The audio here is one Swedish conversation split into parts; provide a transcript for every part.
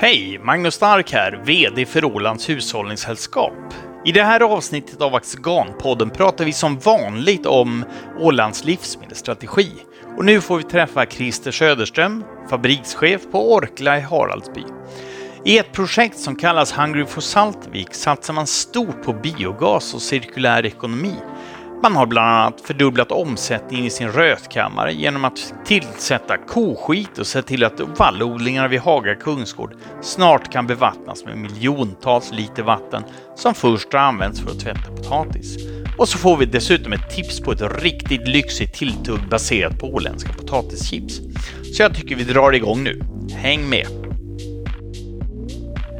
Hej! Magnus Stark här, VD för Ålands Hushållningssällskap. I det här avsnittet av Axigan-podden pratar vi som vanligt om Ålands livsmedelsstrategi. Och nu får vi träffa Christer Söderström, fabrikschef på Orkla i Haraldsby. I ett projekt som kallas Hungry for Saltvik satsar man stort på biogas och cirkulär ekonomi man har bland annat fördubblat omsättningen i sin rötkammare genom att tillsätta koskit och se till att vallodlingarna vid Haga kungsgård snart kan bevattnas med miljontals liter vatten som först har använts för att tvätta potatis. Och så får vi dessutom ett tips på ett riktigt lyxigt tilltugg baserat på åländska potatischips. Så jag tycker vi drar igång nu. Häng med!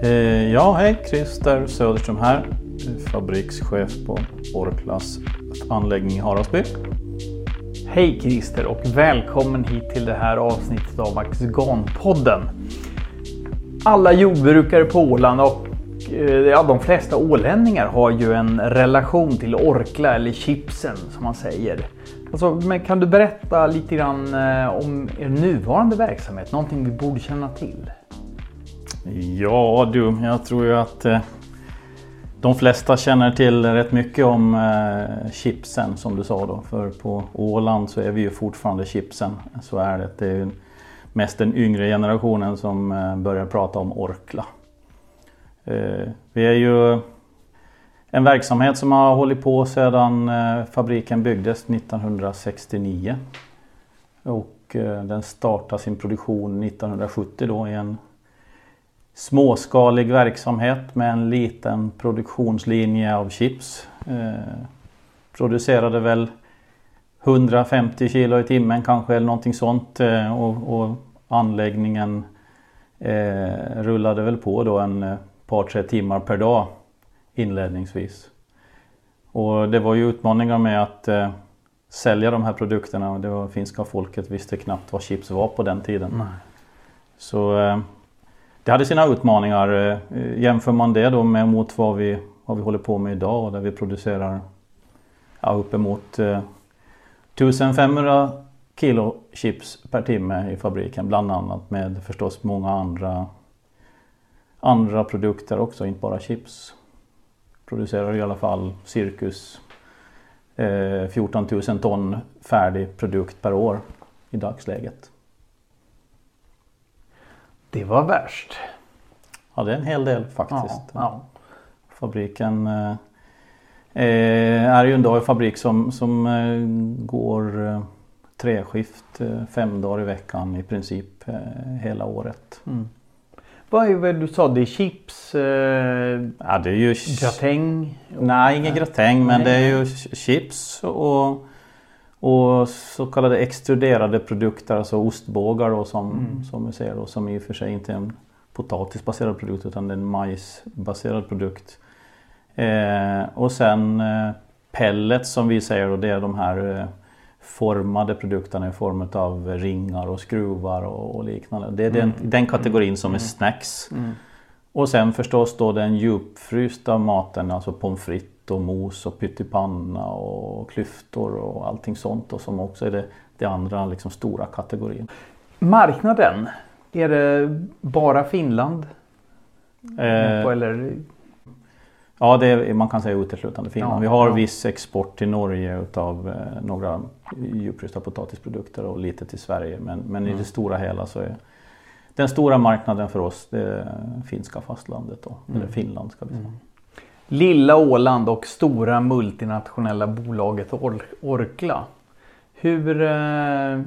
Eh, ja, hej! Christer Söderström här, fabrikschef på Orklas anläggning i Haraldsby. Hej Christer och välkommen hit till det här avsnittet av Axigan-podden. Alla jordbrukare på Åland och eh, ja, de flesta ålänningar har ju en relation till Orkla eller chipsen som man säger. Alltså, men kan du berätta lite grann eh, om er nuvarande verksamhet? Någonting vi borde känna till? Ja du, jag tror ju att eh, de flesta känner till rätt mycket om eh, chipsen som du sa då. För på Åland så är vi ju fortfarande chipsen. Så är det. Det är mest den yngre generationen som eh, börjar prata om Orkla. Eh, vi är ju en verksamhet som har hållit på sedan eh, fabriken byggdes 1969. Och eh, den startade sin produktion 1970 då i en småskalig verksamhet med en liten produktionslinje av chips. Eh, producerade väl 150 kilo i timmen kanske eller någonting sånt eh, och, och, anläggningen eh, rullade väl på då en eh, par tre timmar per dag inledningsvis. Och det var ju utmaningar med att sälja de här produkterna. Det var, finska folket visste knappt vad chips var på den tiden. Nej. Så det hade sina utmaningar. Eh, jämför man det då med mot vad vi, vad vi håller på med idag där vi producerar ja, uppemot eh, 1500 kilo chips per timme i fabriken bland annat med förstås många andra andra produkter också, inte bara chips. Producerar i alla fall cirkus eh, 14 000 ton färdig produkt per år i dagsläget. Det var värst. Ja det är en hel del faktiskt. Ja, ja. Fabriken eh, eh, är ju en dag fabrik som, som eh, går eh, treskift eh, fem dagar i veckan i princip eh, hela året. Mm. Vad är det du sa? Det är chips? Ja, det är ju gratäng? Nej, ingen gratäng men det är ju chips och och så kallade extruderade produkter, alltså ostbågar då som, mm. som vi ser då, som i och för sig inte är en potatisbaserad produkt utan det är en majsbaserad produkt. Eh, och sen eh, pellets som vi säger och det är de här eh, formade produkterna i form av ringar och skruvar och, och liknande. Det är mm. den, den, kategorin som är mm. snacks. Mm. Och sen förstås då den djupfrysta maten, alltså pommes frites och mos och pyttipanna och klyftor och allting sånt och som också är det, det andra liksom stora kategorin. Marknaden, är det bara Finland? Eh, eller? Ja, det är, man kan säga uteslutande Finland. Ja, Vi har ja. viss export till Norge utav eh, några djupfrysta potatisprodukter och lite till Sverige. Men, men mm. i det stora hela så är den stora marknaden för oss det finska fastlandet då, mm. eller Finland ska vi säga. Mm. Lilla Åland och stora multinationella bolaget Or Orkla. Hur eh,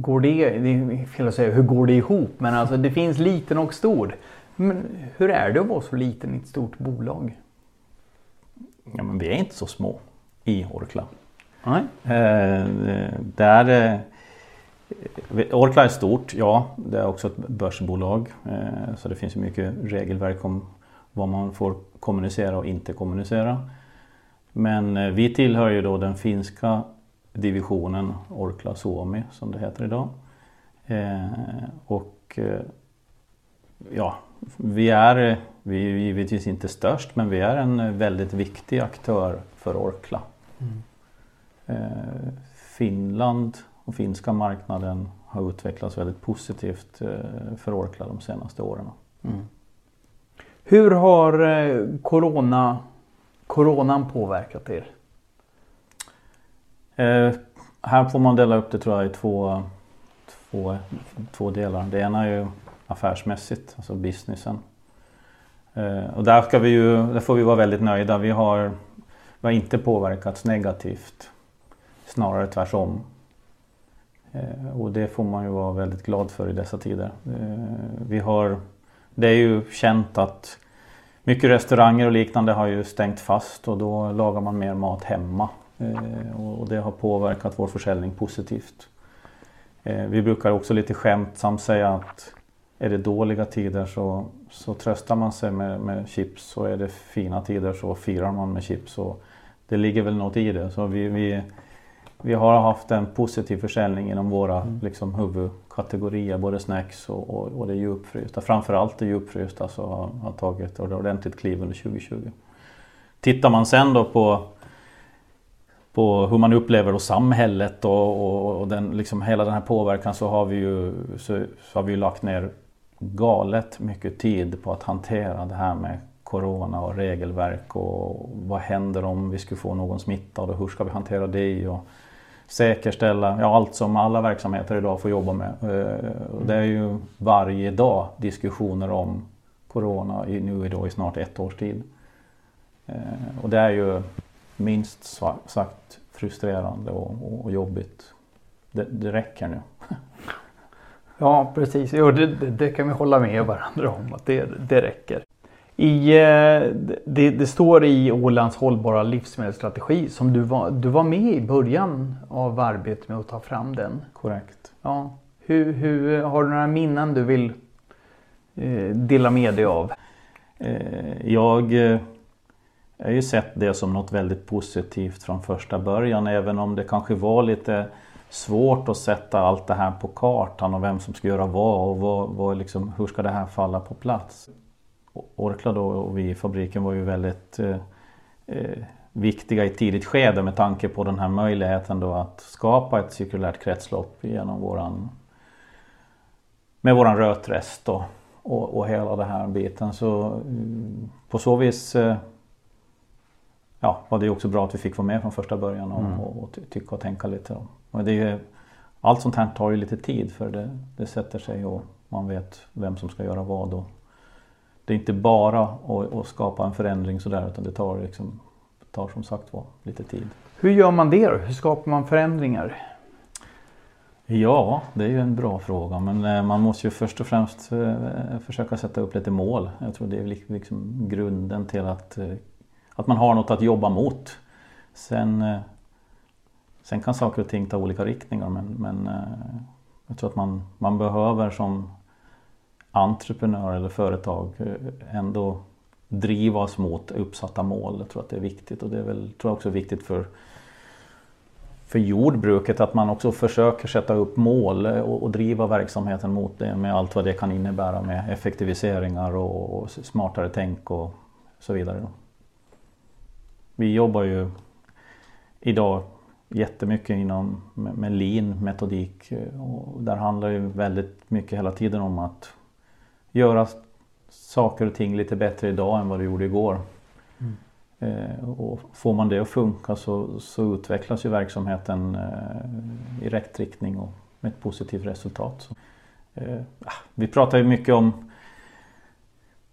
går det, det är fel att säga hur går det ihop men alltså det finns liten och stor. Men hur är det att vara så liten i ett stort bolag? Ja, men vi är inte så små i Orkla. Nej. Eh, där, eh, Orkla är stort, ja. Det är också ett börsbolag. Eh, så det finns mycket regelverk om vad man får kommunicera och inte kommunicera. Men eh, vi tillhör ju då den finska divisionen Orkla Suomi som det heter idag. Eh, och eh, ja, vi är, vi är givetvis inte störst men vi är en väldigt viktig aktör för Orkla. Mm. Finland och finska marknaden har utvecklats väldigt positivt för Orkla de senaste åren. Mm. Hur har eh, corona, coronan påverkat er? Eh, här får man dela upp det tror jag i två, två, två delar. Det ena är ju affärsmässigt, alltså businessen. Eh, och där, ska vi ju, där får vi vara väldigt nöjda. Vi har, vi har inte påverkats negativt. Snarare tvärtom. Eh, och det får man ju vara väldigt glad för i dessa tider. Eh, vi har, det är ju känt att mycket restauranger och liknande har ju stängt fast och då lagar man mer mat hemma. Eh, och det har påverkat vår försäljning positivt. Eh, vi brukar också lite skämtsamt säga att är det dåliga tider så, så tröstar man sig med, med chips och är det fina tider så firar man med chips. Och det ligger väl något i det. Så vi, vi, vi har haft en positiv försäljning inom våra mm. liksom, huvudkategorier, både snacks och, och, och det djupfrysta. Framförallt det djupfrysta så har, har tagit ordentligt kliv under 2020. Tittar man sen då på på hur man upplever då samhället och, och, och den, liksom hela den här påverkan så har vi ju, så, så har vi lagt ner galet mycket tid på att hantera det här med Corona och regelverk och vad händer om vi skulle få någon smittad och hur ska vi hantera det och säkerställa, ja allt som alla verksamheter idag får jobba med. Eh, det är ju varje dag diskussioner om Corona i, nu idag i snart ett års tid. Eh, och det är ju minst sagt frustrerande och, och jobbigt. Det, det räcker nu. Ja precis, jo, det, det, kan vi hålla med varandra om att det, det räcker. I, eh, det, det, står i Ålands hållbara livsmedelsstrategi som du var, du var med i början av arbetet med att ta fram den. Korrekt. Ja. Hur, hur, har du några minnen du vill eh, dela med dig av? Eh, jag eh, har ju sett det som något väldigt positivt från första början även om det kanske var lite svårt att sätta allt det här på kartan och vem som ska göra vad och vad, vad liksom, hur ska det här falla på plats. Orkla då och vi i fabriken var ju väldigt eh, eh, viktiga i ett tidigt skede med tanke på den här möjligheten då att skapa ett cirkulärt kretslopp genom våran med våran rötrest och, och, och hela den här biten. Så mm, på så vis eh, ja, var det också bra att vi fick vara med från första början och, mm. och, och tycka och tänka lite. Och det är, allt sånt här tar ju lite tid för det, det sätter sig och man vet vem som ska göra vad. Och det är inte bara att, att skapa en förändring sådär utan det tar, liksom, tar som sagt var lite tid. Hur gör man det då? Hur skapar man förändringar? Ja, det är ju en bra fråga men eh, man måste ju först och främst eh, försöka sätta upp lite mål. Jag tror det är liksom grunden till att, eh, att man har något att jobba mot. Sen Sen kan saker och ting ta olika riktningar men, men eh, jag tror att man, man behöver som entreprenör eller företag eh, ändå drivas mot uppsatta mål. Jag tror att det är viktigt och det är väl, tror jag också är viktigt för, för jordbruket att man också försöker sätta upp mål eh, och, och, driva verksamheten mot det med allt vad det kan innebära med effektiviseringar och, och smartare tänk och så vidare. Vi jobbar ju idag jättemycket inom med lean metodik eh, och där handlar det väldigt mycket hela tiden om att göra saker och ting lite bättre idag än vad du gjorde igår. Mm. Eh, och får man det att funka så, så utvecklas ju verksamheten eh, i rätt riktning och med ett positivt resultat. Så, eh, ah, vi pratar ju mycket om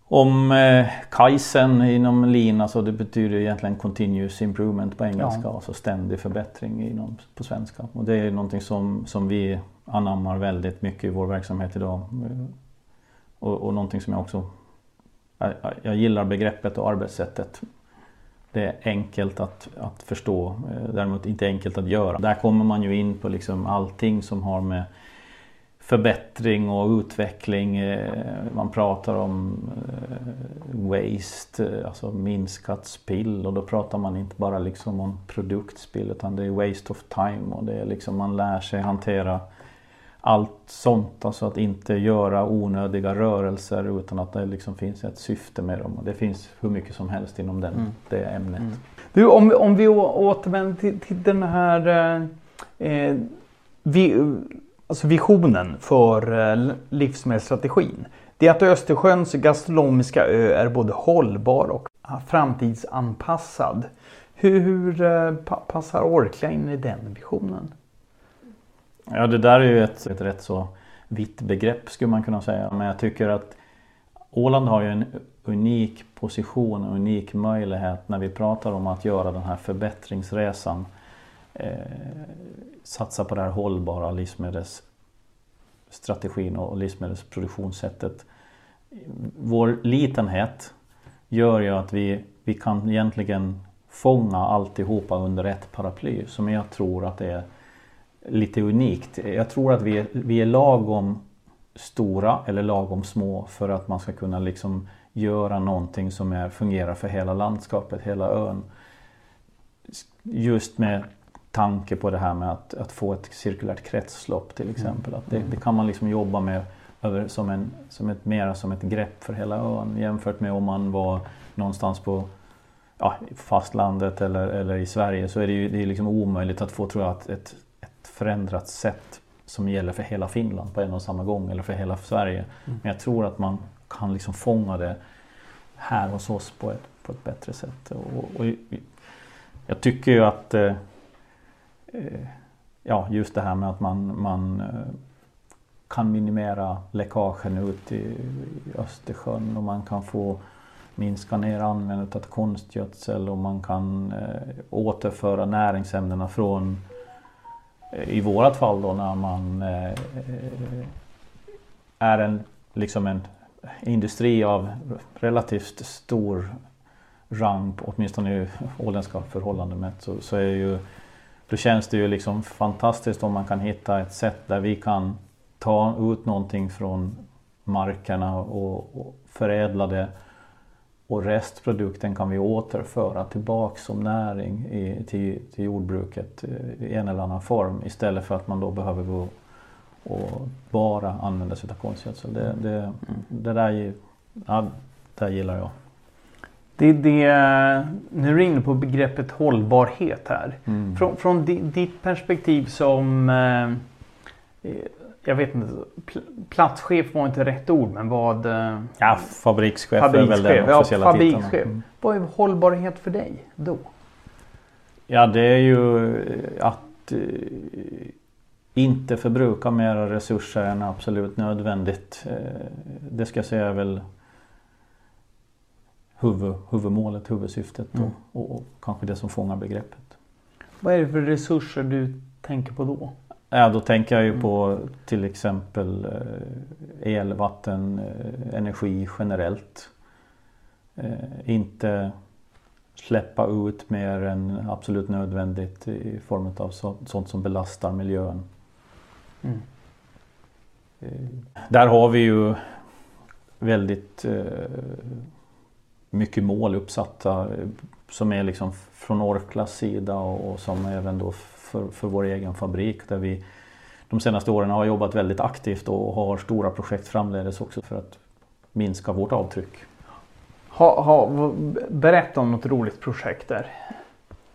om eh, Kaizen inom Lean, alltså det betyder egentligen Continuous Improvement på engelska, ja. alltså ständig förbättring inom, på svenska. Och det är någonting som, som vi anammar väldigt mycket i vår verksamhet idag. Och, och någonting som jag också jag, jag gillar begreppet och arbetssättet. Det är enkelt att, att förstå, eh, däremot inte enkelt att göra. Där kommer man ju in på liksom allting som har med förbättring och utveckling. Eh, man pratar om eh, waste, alltså minskat spill och då pratar man inte bara liksom om produktspill utan det är waste of time och det är liksom man lär sig hantera allt sånt, alltså att inte göra onödiga rörelser utan att det liksom finns ett syfte med dem. Och det finns hur mycket som helst inom den, mm. det ämnet. Mm. Du, om, om vi återvänder till, till den här eh, eh vi, alltså visionen för eh, livsmedelsstrategin. Det är att Östersjöns gastronomiska ö är både hållbar och framtidsanpassad. Hur, hur eh, passar Orkla in i den visionen? Ja det där är ju ett, ett rätt så vitt begrepp skulle man kunna säga. Men jag tycker att Åland har ju en unik position och unik möjlighet när vi pratar om att göra den här förbättringsresan. Eh, satsa på det här hållbara livsmedelsstrategin och livsmedelsproduktionssättet. Vår litenhet gör ju att vi, vi kan egentligen fånga alltihopa under ett paraply som jag tror att det är lite unikt. Jag tror att vi är, vi är lagom stora eller lagom små för att man ska kunna liksom göra någonting som är, fungerar för hela landskapet, hela ön. Just med tanke på det här med att, att få ett cirkulärt kretslopp till exempel. Att det, det kan man liksom jobba med över, som, en, som ett, mera som ett grepp för hela ön jämfört med om man var någonstans på ja, fastlandet eller, eller i Sverige så är det ju det är liksom omöjligt att få tror jag, ett, ett, ett förändrat sätt som gäller för hela Finland på en och samma gång eller för hela Sverige. Mm. Men jag tror att man kan liksom fånga det här hos oss på ett, på ett bättre sätt. Och, och jag tycker ju att eh, eh, ja, just det här med att man, man eh, kan minimera läckagen ut i, i Östersjön och man kan få minska ner användandet av konstgödsel och man kan eh, återföra näringsämnena från i vårat fall då när man eh, är en, liksom en industri av relativt stor rang, åtminstone i åländska förhållanden mätt, så, så är ju, då känns det ju liksom fantastiskt om man kan hitta ett sätt där vi kan ta ut någonting från markerna och, och förädla det och restprodukten kan vi återföra tillbaks som näring i, till, till jordbruket i en eller annan form istället för att man då behöver gå och bara använda sig av konstgödsel. Det, det, mm. det där, ja, det gillar jag. Det, det, nu är du inne på begreppet hållbarhet här. Mm. Från, från ditt perspektiv som eh, jag vet inte, platschef var inte rätt ord men vad... Eh, ja, fabrikschef, fabrikschef är väl den officiella ja, fabrikschef. Mm. Vad är hållbarhet för dig då? Ja det är ju att eh, inte förbruka mera resurser än absolut nödvändigt. Eh, det ska jag säga är väl huvud, huvudmålet, huvudsyftet mm. och, och, och, kanske det som fångar begreppet. Vad är det för resurser du tänker på då? Ja, då tänker jag ju mm. på till exempel eh, el, vatten, eh, energi generellt. Inte släppa ut mer än absolut nödvändigt i form av sånt som belastar miljön. Mm. Där har vi ju väldigt eh, mycket mål uppsatta eh, som är liksom från Orklas sida och, som även då för, för vår egen fabrik där vi de senaste åren har jobbat väldigt aktivt och har stora projekt framledes också för att minska vårt avtryck. Ha, ha, berätta om något roligt projekt där.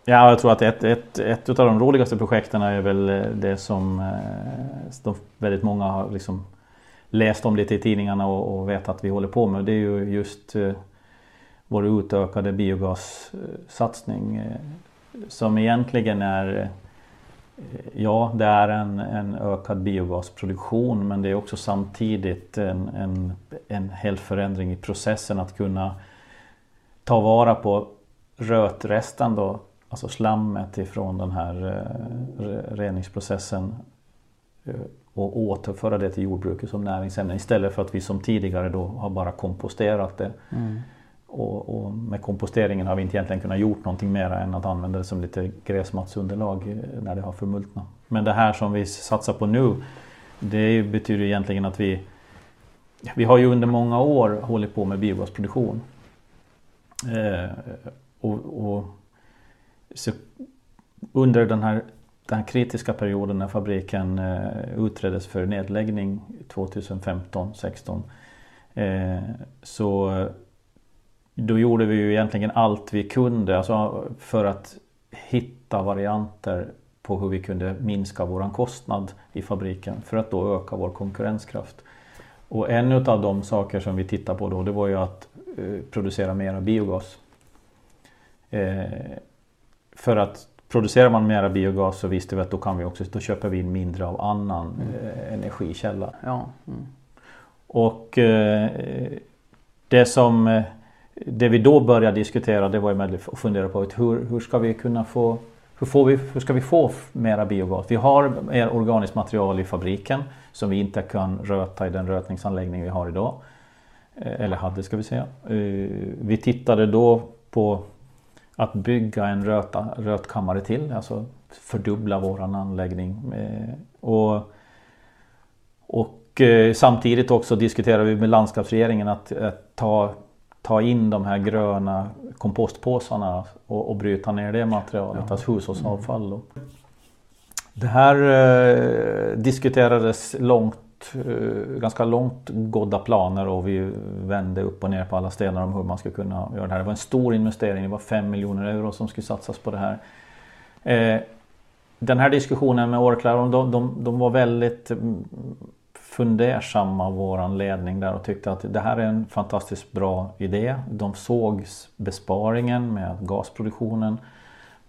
Ja, jag tror att ett, ett, ett av de roligaste projekten är väl eh, det som eh, de, väldigt många har liksom läst om lite i tidningarna och, och vet att vi håller på med. Det är ju just eh, vår utökade biogassatsning som egentligen är Ja, det är en, en ökad biogasproduktion men det är också samtidigt en, en, en hel förändring i processen att kunna ta vara på rötresten då alltså slammet ifrån den här eh, reningsprocessen eh, och återföra det till jordbruket som näringsämne istället för att vi som tidigare då har bara komposterat det. Mm. Och, och, med komposteringen har vi inte egentligen kunnat gjort någonting mer än att använda det som lite gräsmatsunderlag eh, när det har förmultnat. Men det här som vi satsar på nu det betyder egentligen att vi Vi har ju under många år hållit på med biogasproduktion. Eh, och, och så under den här, den här kritiska perioden när fabriken eh, utreddes för nedläggning 2015-16 eh, så då gjorde vi ju egentligen allt vi kunde alltså för att hitta varianter på hur vi kunde minska våran kostnad i fabriken för att då öka vår konkurrenskraft. Och en av de saker som vi tittade på då det var ju att eh, producera mera biogas. Eh, för att producerar man mera biogas så visste vi att då kan vi också, då köper vi in mindre av annan mm. energikälla. Ja. Mm. Och eh, det som eh, det vi då började diskutera det var ju att fundera på hur, hur ska vi kunna få hur, får vi, hur ska vi få mera biogas? Vi har mer organiskt material i fabriken som vi inte kan röta i den rötningsanläggning vi har idag. Eh, eller hade ska vi säga. Eh, vi tittade då på att bygga en röta, rötkammare till, alltså fördubbla våran anläggning. Eh, och, och samtidigt också diskuterar vi med landskapsregeringen att, att ta, ta in de här gröna kompostpåsarna och, och bryta ner det materialet, ja. alltså hushållsavfall. Då. Det här eh, diskuterades långt, eh, ganska långt gådda planer och vi vände upp och ner på alla stenar om hur man skulle kunna göra det här. Det var en stor investering, det var 5 miljoner euro som skulle satsas på det här. Eh, den här diskussionen med Orklar, de, de, de var väldigt fundersamma våran ledning där och tyckte att det här är en fantastiskt bra idé. De såg besparingen med gasproduktionen.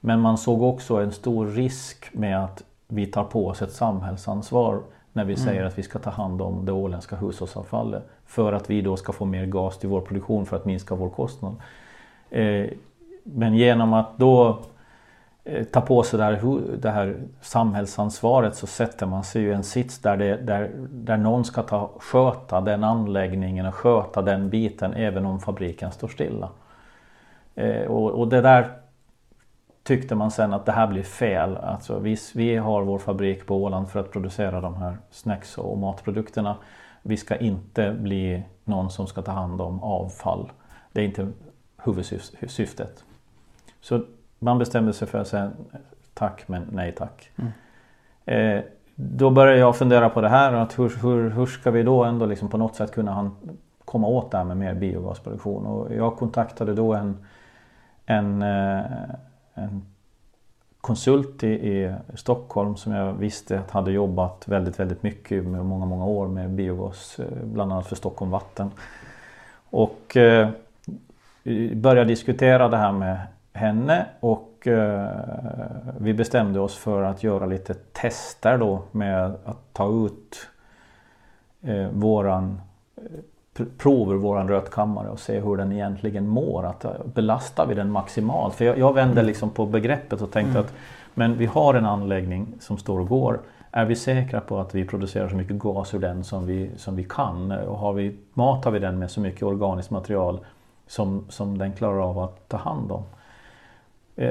Men man såg också en stor risk med att vi tar på oss ett samhällsansvar när vi mm. säger att vi ska ta hand om det åländska hushållsavfallet. För att vi då ska få mer gas till vår produktion för att minska vår kostnad. Eh, men genom att då Eh, ta på sig det här, det här samhällsansvaret så sätter man sig i en sits där, det, där, där någon ska ta, sköta den anläggningen och sköta den biten även om fabriken står stilla. Eh, och, och, det där tyckte man sen att det här blir fel. Alltså vi, vi har vår fabrik på Åland för att producera de här snacks och matprodukterna. Vi ska inte bli någon som ska ta hand om avfall. Det är inte huvudsyftet. Så man bestämde sig för att säga tack men nej tack. Mm. Eh, då började jag fundera på det här. Att hur, hur, hur ska vi då ändå liksom på något sätt kunna komma åt det här med mer biogasproduktion? Och jag kontaktade då en, en, eh, en konsult i, i, Stockholm som jag visste att hade jobbat väldigt, väldigt mycket med många, många år med biogas. Eh, bland annat för Stockholm Vatten. Och eh, började diskutera det här med henne och eh, vi bestämde oss för att göra lite tester då med att ta ut eh, våran eh, prover våran rötkammare och se hur den egentligen mår. Att, eh, belastar vi den maximalt? För jag, jag vände mm. liksom på begreppet och tänkte mm. att men vi har en anläggning som står och går. Är vi säkra på att vi producerar så mycket gas ur den som vi, som vi kan? Och har vi, matar vi den med så mycket organiskt material som, som den klarar av att ta hand om? Eh,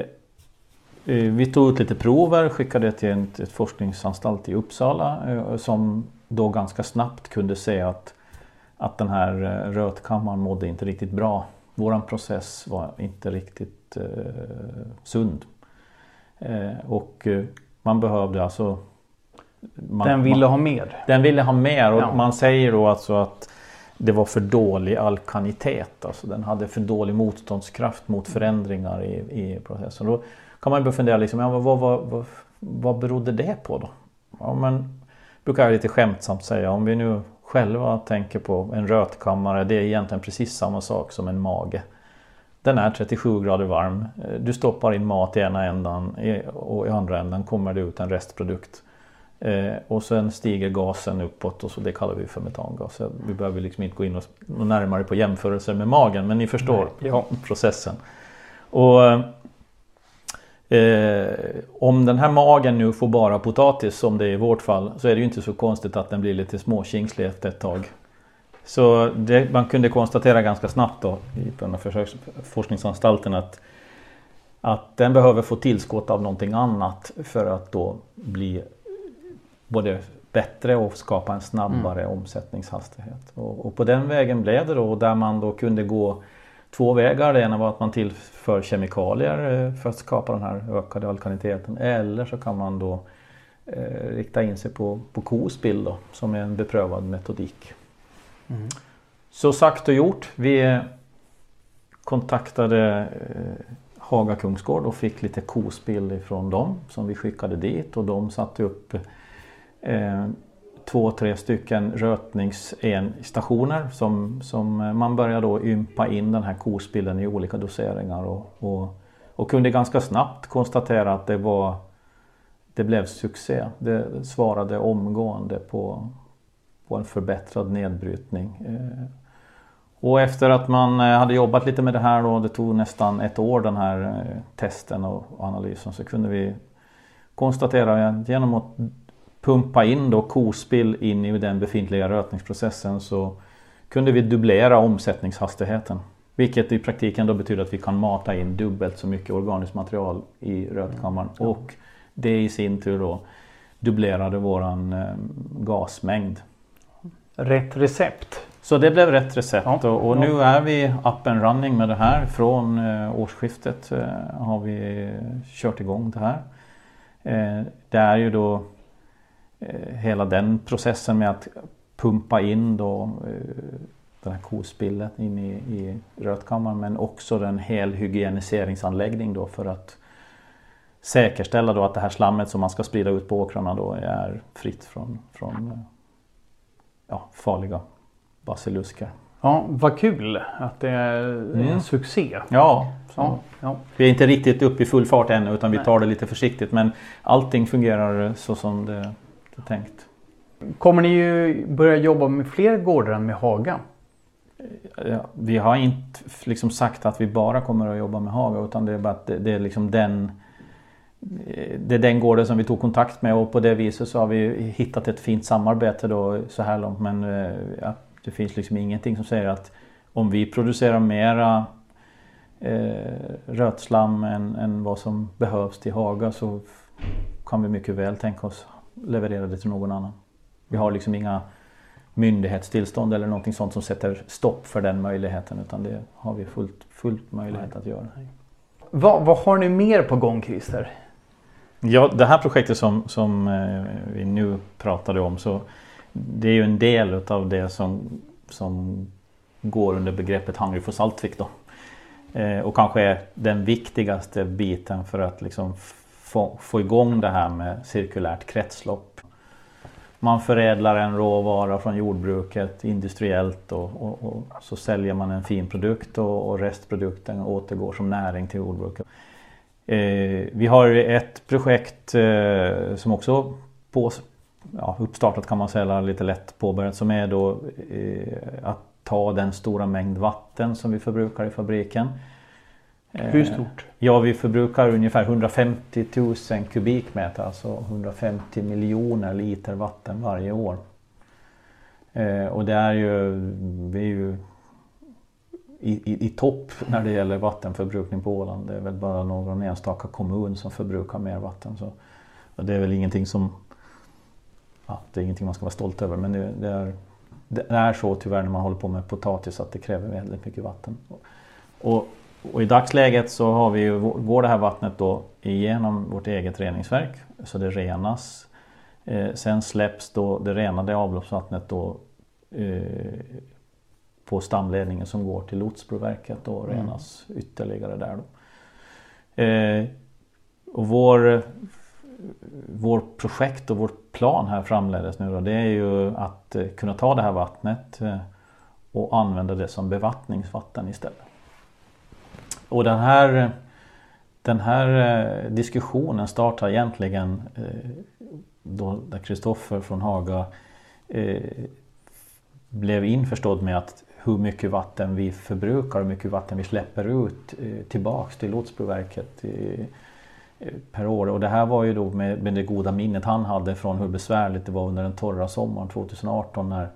eh, vi tog ut lite prover, skickade det till ett, ett forskningsanstalt i Uppsala eh, som då ganska snabbt kunde se att, att den här rötkammaren mådde inte riktigt bra. Våran process var inte riktigt eh, sund. Eh, och man behövde alltså... Man, den ville man, ha mer? Den ville ha mer och ja. man säger då alltså att det var för dålig alkanitet. Alltså den hade för dålig motståndskraft mot förändringar i, i processen. Då kan man börja fundera, liksom, ja, vad, vad, vad, vad berodde det på då? Ja, men, brukar jag lite skämtsamt säga, om vi nu själva tänker på en rötkammare, det är egentligen precis samma sak som en mage. Den är 37 grader varm. Du stoppar in mat i ena ändan och i andra ändan kommer det ut en restprodukt. Eh, och sen stiger gasen uppåt och så det kallar vi för metangas. Vi behöver liksom inte gå in och, och närmare på jämförelser med magen men ni förstår Nej, ja. processen. Och eh, Om den här magen nu får bara potatis som det är i vårt fall så är det ju inte så konstigt att den blir lite småkingslig efter ett tag. Så det, man kunde konstatera ganska snabbt då på den här forskningsanstalten att att den behöver få tillskott av någonting annat för att då bli både bättre och skapa en snabbare mm. omsättningshastighet. Och, och, på den vägen blev det då där man då kunde gå två vägar. Det ena var att man tillför kemikalier eh, för att skapa den här ökade alkaliniteten. Eller så kan man då eh, rikta in sig på, på kospill då, som är en beprövad metodik. Mm. Så sagt och gjort. Vi kontaktade eh, Haga Kungsgård och fick lite kospill ifrån dem som vi skickade dit och de satte upp eh, två, tre stycken rötningsstationer som, som man började då ympa in den här kospillen i olika doseringar och, och, och kunde ganska snabbt konstatera att det var det blev succé. Det svarade omgående på, på en förbättrad nedbrytning. Eh, och efter att man eh, hade jobbat lite med det här då, det tog nästan ett år den här eh, testen och analysen, så kunde vi konstatera att genom att pumpa in då kospill in i den befintliga rötningsprocessen så kunde vi dubblera omsättningshastigheten. Vilket i praktiken då betyder att vi kan mata in dubbelt så mycket organiskt material i rötkammaren. Mm. Och det i sin tur då dubblerade våran eh, gasmängd. Rätt recept. Så det blev rätt recept ja. och, och, nu är vi up and running med det här. Från eh, årsskiftet eh, har vi kört igång det här. Eh, det är ju då hela den processen med att pumpa in då eh, den här kospillet in i, i rötkammaren men också den helhygieniseringsanläggning då för att säkerställa då att det här slammet som man ska sprida ut på åkrarna då är fritt från, från ja, farliga basilusker. Ja, vad kul att det är mm. en succé. Ja, ja, ja, Vi är inte riktigt uppe i full fart ännu utan vi tar det lite försiktigt men allting fungerar så som det är tänkt. Kommer ni ju börja jobba med fler gårdar än med Haga? Ja, vi har inte liksom sagt att vi bara kommer att jobba med Haga utan det är bara att det, det är liksom den eh, det är den gården som vi tog kontakt med och på det viset så har vi hittat ett fint samarbete då så här långt. Men eh, ja, det finns liksom ingenting som säger att om vi producerar mera eh, rötslam än, än vad som behövs till Haga så kan vi mycket väl tänka oss leverera det till någon annan. Vi har liksom inga myndighetstillstånd eller någonting sånt som sätter stopp för den möjligheten utan det har vi fullt, fullt möjlighet att göra. Vad, vad har ni mer på gång Christer? Ja, det här projektet som, som eh, vi nu pratade om så det är ju en del utav det som, som går under begreppet Hungry for Saltvik då. Eh, och kanske är den viktigaste biten för att liksom få, få igång det här med cirkulärt kretslopp. Man förädlar en råvara från jordbruket industriellt och, och, och så säljer man en fin produkt och, och restprodukten återgår som näring till jordbruket. Eh, vi har ett projekt eh, som också på, ja, uppstartat kan man säga, lite lätt påbörjat som är då eh, att ta den stora mängd vatten som vi förbrukar i fabriken. Hur stort? Ja, vi förbrukar ungefär 150 000 kubikmeter, alltså 150 miljoner liter vatten varje år. Och det är ju, vi är ju i, i, i, topp när det gäller vattenförbrukning på Åland. Det är väl bara någon enstaka kommun som förbrukar mer vatten. Så det är väl ingenting som ja, det är ingenting man ska vara stolt över men det, det, är, det är så tyvärr när man håller på med potatis att det kräver väldigt mycket vatten. Och, och i dagsläget så har vi ju, går det här vattnet då igenom vårt eget reningsverk så det renas. Eh, sen släpps då det renade avloppsvattnet då eh, på stamledningen som går till Lotsbroverket och mm. renas mm. ytterligare där. Då. Eh, och vår, vår projekt och vår plan här framledes nu då, det är ju att eh, kunna ta det här vattnet eh, och använda det som bevattningsvatten istället. Och den här, den här eh, diskussionen startar egentligen eh, då Kristoffer från Haga eh, blev införstådd med att hur mycket vatten vi förbrukar och hur mycket vatten vi släpper ut tillbaks till Lotsbroverket per år. Och det här var ju då med, med det goda minnet han hade från hur besvärligt det var under den torra sommaren 2018 när,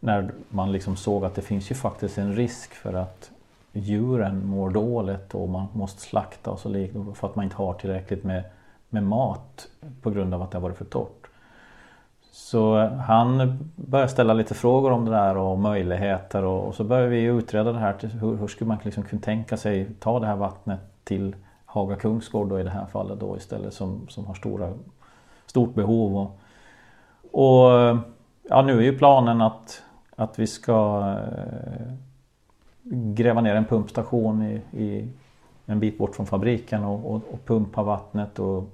när man liksom såg att det finns ju faktiskt en risk för att djuren mår dåligt och man måste slakta och så liknande för att man inte har tillräckligt med, med mat på grund av att det har varit för torrt. Så han började ställa lite frågor om det där och möjligheter och, och så började vi utreda det här. Hur, hur skulle man liksom kunna tänka sig ta det här vattnet till Haga Kungsgård då i det här fallet då istället som, som har stora, stort behov. Och, och ja, nu är ju planen att, att vi ska eh, gräva ner en pumpstation i, i en bit bort från fabriken och, och, och pumpa vattnet och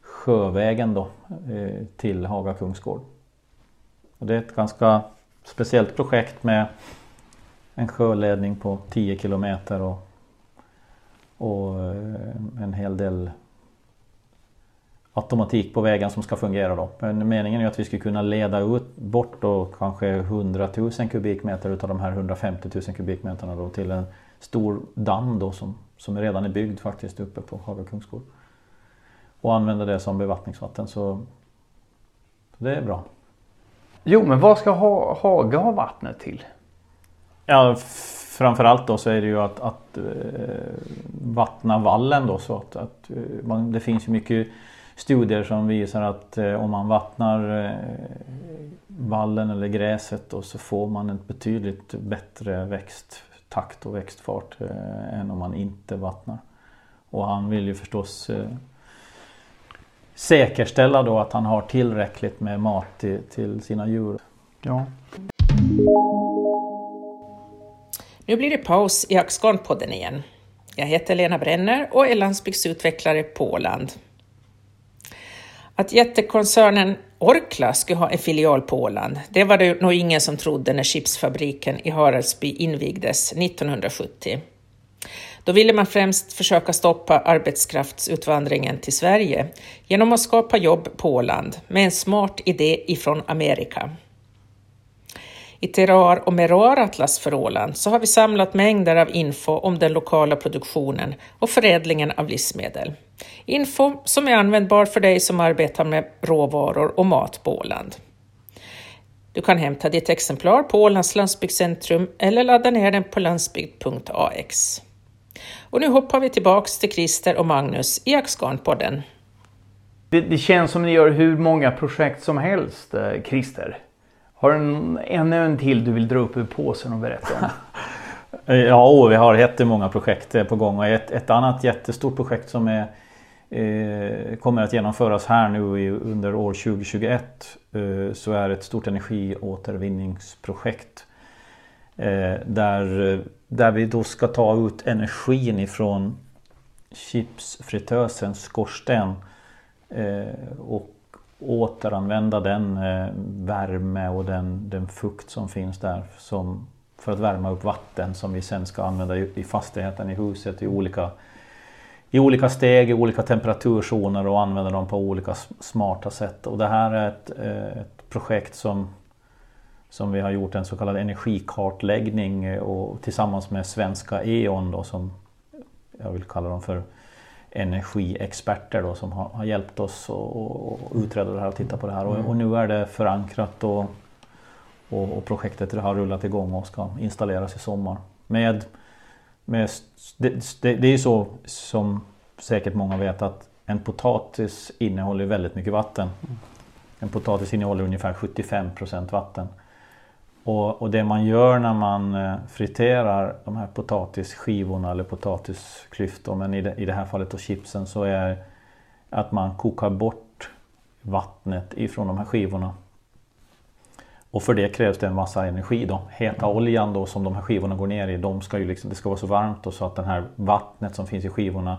sjövägen då eh, till Haga Kungsgård. Och det är ett ganska speciellt projekt med en sjöledning på 10 kilometer och, och eh, en hel del automatik på vägen som ska fungera då. Men meningen är att vi ska kunna leda ut bort då kanske 100 000 kubikmeter utav de här 150 000 kubikmeterna då till en stor damm då som, som redan är byggd faktiskt uppe på Haga Kungsgård. Och använda det som bevattningsvatten så, det är bra. Jo, men vad ska ha, Haga ha vattnet till? Ja, framförallt då så är det ju att, att uh, vattna vallen då så att, att uh, man, det finns ju mycket studier som visar att uh, om man vattnar vallen eller gräset då så får man en betydligt bättre växttakt och växtfart än om man inte vattnar. Och han vill ju förstås säkerställa då att han har tillräckligt med mat till, till sina djur. Ja. Nu blir det paus i Axgarn-podden igen. Jag heter Lena Brenner och är landsbygdsutvecklare på Åland. Att jättekoncernen Orkla skulle ha en filial på Åland, det var det nog ingen som trodde när chipsfabriken i Haraldsby invigdes 1970. Då ville man främst försöka stoppa arbetskraftsutvandringen till Sverige genom att skapa jobb på Åland med en smart idé ifrån Amerika. I Terrar och Meroaratlas för Åland så har vi samlat mängder av info om den lokala produktionen och förädlingen av livsmedel. Info som är användbar för dig som arbetar med råvaror och mat på Åland. Du kan hämta ditt exemplar på Ålands landsbygdscentrum eller ladda ner den på landsbygd.ax. Och nu hoppar vi tillbaks till Christer och Magnus i Axgarnpodden. Det, det känns som ni gör hur många projekt som helst, eh, Christer. Har du en, ännu en till du vill dra upp ur påsen och berätta om? ja, vi har jättemånga projekt eh, på gång och ett, ett annat jättestort projekt som är, eh, kommer att genomföras här nu i, under år 2021 eh, så är ett stort energiåtervinningsprojekt eh, där, eh, där vi då ska ta ut energin ifrån chipsfritösens skorsten eh, och återanvända den eh, värme och den, den fukt som finns där som, för att värma upp vatten som vi sen ska använda i fastigheten, i huset, i olika, i olika steg, i olika temperaturzoner och använda dem på olika smarta sätt. Och det här är ett, eh, ett projekt som, som vi har gjort en så kallad energikartläggning eh, och tillsammans med svenska E.ON då som jag vill kalla dem för energiexperter då, som har, har hjälpt oss att utreda det här och titta på det här. Och, mm. och nu är det förankrat och, och, och, projektet har rullat igång och ska installeras i sommar. Med, med, det, det, det är ju så som säkert många vet att en potatis innehåller väldigt mycket vatten. Mm. En potatis innehåller ungefär 75% vatten. Och, och, det man gör när man eh, friterar de här potatisskivorna eller potatisklyftor, men i det, i det här fallet då chipsen, så är att man kokar bort vattnet ifrån de här skivorna. Och för det krävs det en massa energi då. Heta oljan då som de här skivorna går ner i, de ska ju liksom, det ska vara så varmt då, så att det här vattnet som finns i skivorna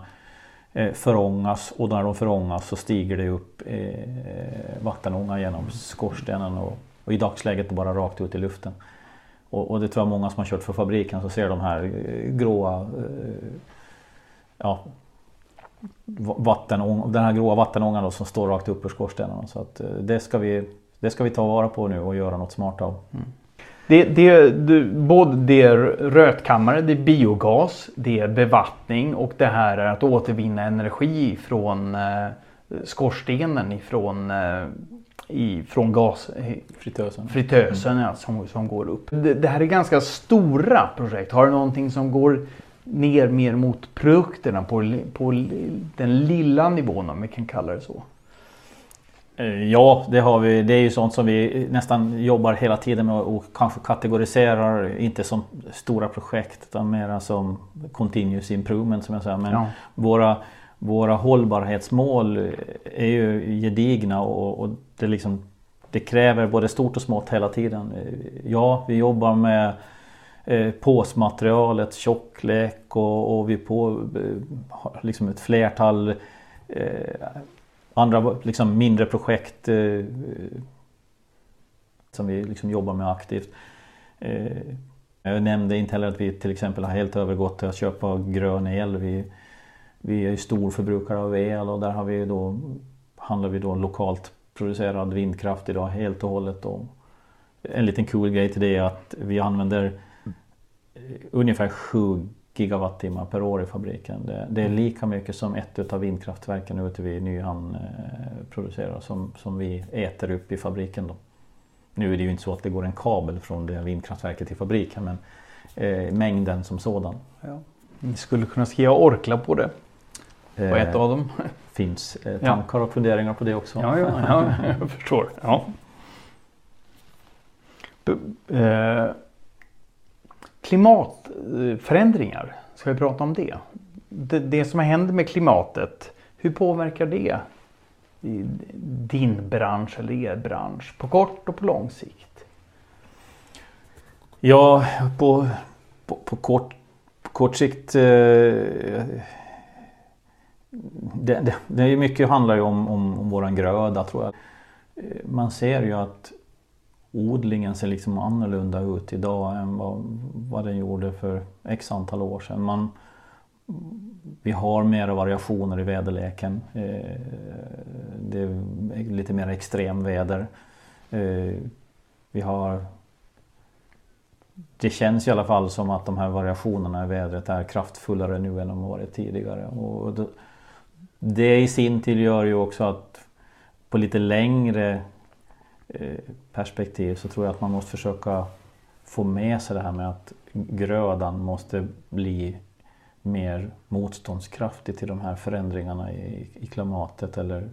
eh, förångas och när de förångas så stiger det upp eh, vattenånga genom skorstenen och och i dagsläget bara rakt ut i luften. Och, och det tror jag många som har kört för fabriken så ser de här eh, gråa eh, ja, vatten, den här gråa vattenångan då, som står rakt upp ur skorstenarna. Så att eh, det ska, vi, det ska vi ta vara på nu och göra något smart av. Mm. Det, det, det, både det är rötkammare, det är biogas, det är bevattning och det här är att återvinna energi från eh, skorstenen ifrån eh, i, från gasfritösen fritösen, mm. ja, som, som går upp. Det, det, här är ganska stora projekt. Har du någonting som går ner mer mot produkterna på, på den lilla nivån om vi kan kalla det så? Eh, ja, det har vi. Det är ju sånt som vi nästan jobbar hela tiden med och kanske kategoriserar, inte som stora projekt utan mer som continuous improvement som jag säger. Men ja. våra våra hållbarhetsmål är ju gedigna och, och det, liksom, det kräver både stort och smått hela tiden. Ja, vi jobbar med eh, påsmaterialets tjocklek och, och vi på eh, liksom ett flertal eh, andra liksom mindre projekt eh, som vi liksom jobbar med aktivt. Eh, jag nämnde inte heller att vi till exempel har helt övergått till att köpa grön el. Vi, vi är ju storförbrukare av el och där har vi då, handlar vi då lokalt producerad vindkraft idag helt och hållet. Och en liten cool grej till det är att vi använder eh, ungefär 7 gigawattimmar per år i fabriken. Det, det är lika mycket som ett av vindkraftverken ute vid Nyhamn eh, producerar som, som vi äter upp i fabriken. Då. Nu är det ju inte så att det går en kabel från det vindkraftverket till fabriken men eh, mängden som sådan. Ja. Ni skulle kunna skriva Orkla på det. På ett av dem. finns eh, tankar och funderingar på det också. Ja, ja, ja jag förstår. Ja. Eh, klimatförändringar, ska vi prata om det? det? Det som händer med klimatet, hur påverkar det din bransch eller er bransch på kort och på lång sikt? Ja, på, på, på kort, på kort sikt eh, det, det, det är mycket handlar ju om, om, om våran gröda tror jag. Man ser ju att odlingen ser liksom annorlunda ut idag än vad, vad den gjorde för x antal år sedan. Man, vi har mera variationer i väderleken. Eh, det är lite mer extremväder. Eh, vi har det känns i alla fall som att de här variationerna i vädret är kraftfullare nu än de varit tidigare. Och det i sin tur gör ju också att på lite längre eh, perspektiv så tror jag att man måste försöka få med sig det här med att grödan måste bli mer motståndskraftig till de här förändringarna i, i klimatet eller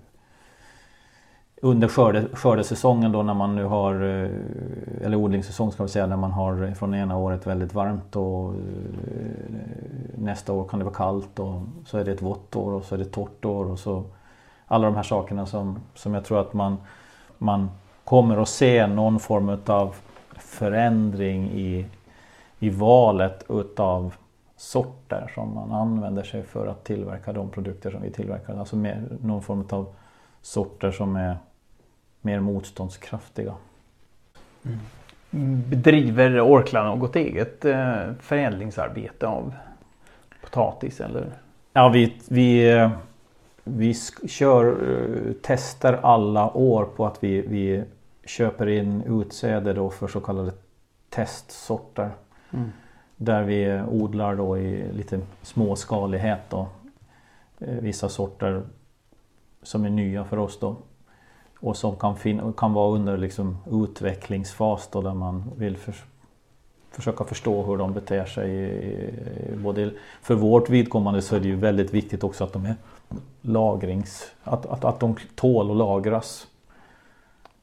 under skörde, skördesäsongen då när man nu har, eh, eller odlingssäsong ska vi säga, när man har från ena året väldigt varmt och eh, nästa år kan det vara kallt och så är det ett vått år och så är det ett torrt år och så alla de här sakerna som, som jag tror att man, man kommer att se någon form av förändring i, i valet utav sorter som man använder sig för att tillverka de produkter som vi tillverkar. Alltså mer, någon form av sorter som är mer motståndskraftiga. Mm. Bedriver Orkla något eget eh, förädlingsarbete av potatis eller? Ja, vi, vi, eh, vi kör, eh, testar alla år på att vi, vi köper in utsäde då för så kallade testsorter. Mm. Där vi odlar då i lite småskalighet då. Vissa sorter som är nya för oss då och som kan, fin- kan vara under liksom utvecklingsfas då där man vill för, försöka förstå hur de beter sig. Både för vårt vidkommande så är det ju väldigt viktigt också att de är lagrings... Att, att, att de tål att lagras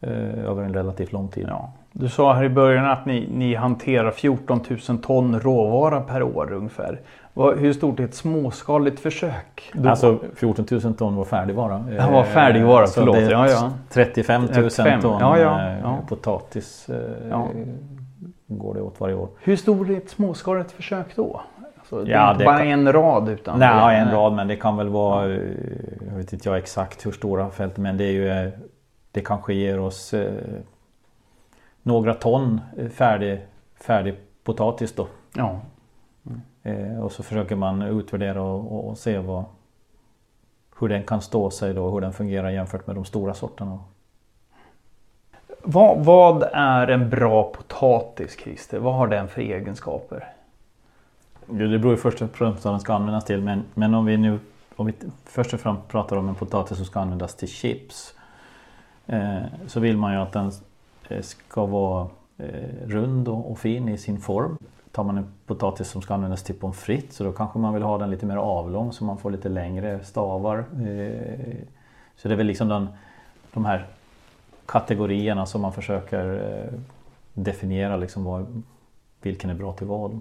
eh, över en relativt lång tid. Ja. Du sa här i början att ni, ni hanterar 14 000 ton råvara per år ungefär. Hur stort är ett småskaligt försök? Då? Alltså 14 000 ton var färdigvara. Det var färdigvara, alltså förlåt. Ja, ja. 35 000 ton ja, ja, eh, ja. potatis eh, ja. går det åt varje år. Hur stort är ett småskaligt försök då? Alltså, det ja, är inte bara kan... en rad utan? Nej, en rad men det kan väl vara, jag vet inte jag exakt hur stora fält men det är ju Det kanske ger oss eh, några ton färdig, färdig potatis då. Ja. Eh, och så försöker man utvärdera och, och, se vad, hur den kan stå sig då, hur den fungerar jämfört med de stora sorterna. Vad, vad är en bra potatis Christer? Vad har den för egenskaper? Det beror ju först och främst vad den ska användas till men, men om vi nu om vi först och främst pratar om en potatis som ska användas till chips eh, så vill man ju att den eh, ska vara eh, rund och, och fin i sin form. Tar man en potatis som ska användas till pommes frites så då kanske man vill ha den lite mer avlång så man får lite längre stavar. Eh, så det är väl liksom den, de här kategorierna som man försöker eh, definiera liksom vad, vilken är bra till vad.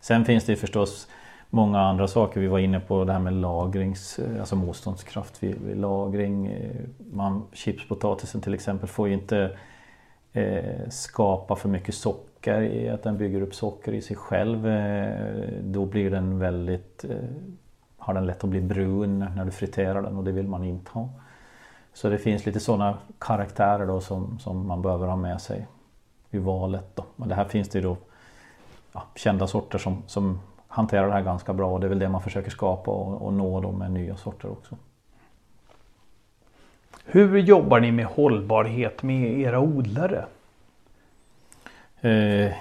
Sen finns det ju förstås många andra saker. Vi var inne på det här med lagrings, eh, alltså motståndskraft vid, lagring. Man, chipspotatisen till exempel får ju inte eh, skapa för mycket socker socker, i att den bygger upp socker i sig själv. Eh, då blir den väldigt, eh, har den lätt att bli brun när du friterar den och det vill man inte ha. Så det finns lite sådana karaktärer då som, som man behöver ha med sig i valet. Då. Och det här finns det då ja, kända sorter som, som hanterar det här ganska bra och det är väl det man försöker skapa och, och nå då med nya sorter också. Hur jobbar ni med hållbarhet med era odlare? Eh,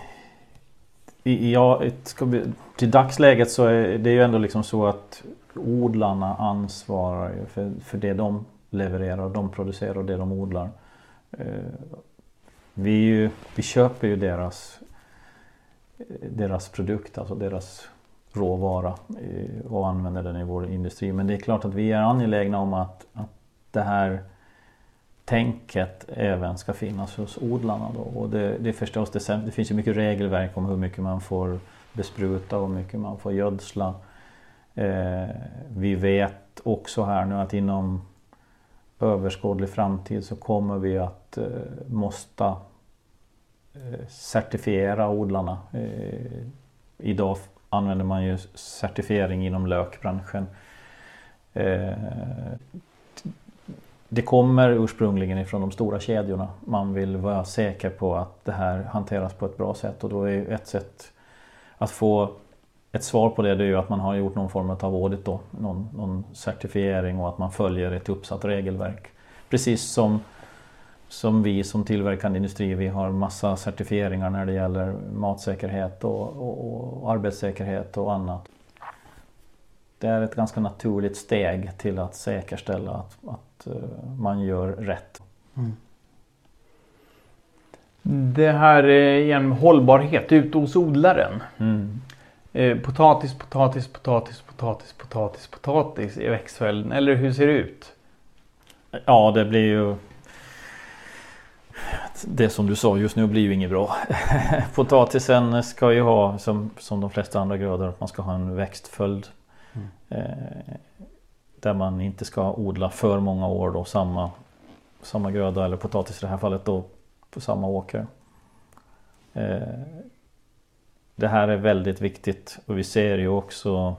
ja, vi, till dagsläget så är det ju ändå liksom så att odlarna ansvarar för, för det de levererar, de producerar och det de odlar. Eh, vi, ju, vi köper ju deras, eh, deras produkt, alltså deras råvara eh, och använder den i vår industri. Men det är klart att vi är angelägna om att, att det här tänket även ska finnas hos odlarna. Då. Och det, det, förstås, det, det finns ju mycket regelverk om hur mycket man får bespruta och hur mycket man får gödsla. Eh, vi vet också här nu att inom överskådlig framtid så kommer vi att eh, måste eh, certifiera odlarna. Eh, idag använder man ju certifiering inom lökbranschen. Eh, det kommer ursprungligen ifrån de stora kedjorna. Man vill vara säker på att det här hanteras på ett bra sätt och då är ett sätt att få ett svar på det, det är ju att man har gjort någon form av audit då, någon, någon certifiering och att man följer ett uppsatt regelverk. Precis som, som vi som tillverkande industri, vi har massa certifieringar när det gäller matsäkerhet och, och, och arbetssäkerhet och annat. Det är ett ganska naturligt steg till att säkerställa att, att eh, man gör rätt. Mm. Det här igen hållbarhet ute hos odlaren. Mm. Eh, potatis, potatis, potatis, potatis, potatis, potatis i växtföljden. Eller hur ser det ut? Ja, det blir ju... Det som du sa just nu blir ju inget bra. Potatisen ska ju ha, som, som de flesta andra grödor, att man ska ha en växtföljd. Mm. Eh, där man inte ska odla för många år då samma, samma gröda eller potatis i det här fallet då på samma åker. Eh, det här är väldigt viktigt och vi ser ju också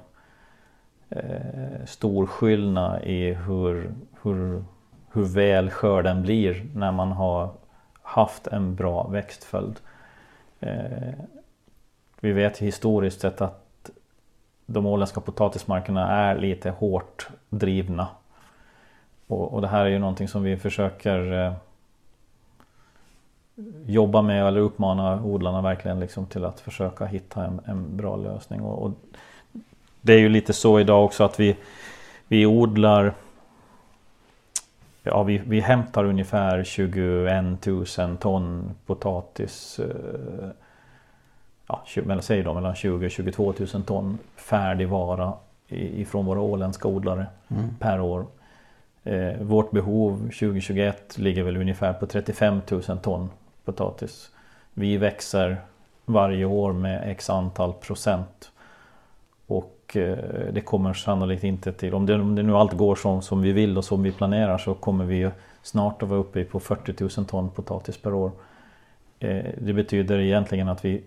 eh, stor skillnad i hur, hur, hur väl skörden blir när man har haft en bra växtföljd. Eh, vi vet historiskt sett att de åländska potatismarkerna är lite hårt drivna. Och, och det här är ju någonting som vi försöker eh, jobba med eller uppmana odlarna verkligen liksom till att försöka hitta en, en bra lösning. Och, och, det är ju lite så idag också att vi, vi odlar Ja, vi, vi hämtar ungefär 21 000 ton potatis. Eh, ja, säg då mellan 20 och 22 000 ton färdig vara ifrån våra åländska odlare mm. per år. Eh, vårt behov 2021 ligger väl ungefär på 35 000 ton potatis. Vi växer varje år med x antal procent. Och eh, det kommer sannolikt inte till, om det, om det nu allt går som, som vi vill och som vi planerar så kommer vi snart att vara uppe på 40 000 ton potatis per år. Eh, det betyder egentligen att vi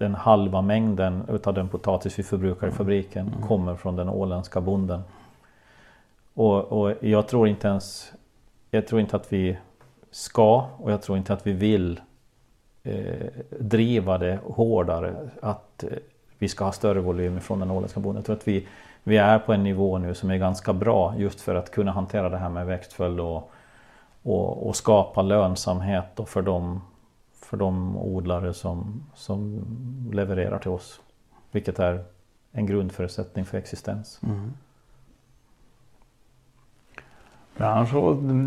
den halva mängden utav den potatis vi förbrukar i fabriken mm. kommer från den åländska bonden. Och, och jag tror inte ens Jag tror inte att vi ska och jag tror inte att vi vill eh, driva det hårdare. Att eh, vi ska ha större volym från den åländska bonden. Jag tror att vi, vi är på en nivå nu som är ganska bra just för att kunna hantera det här med växtföljd och, och, och skapa lönsamhet för de, för de odlare som, som levererar till oss. Vilket är en grundförutsättning för existens. Mm. Annars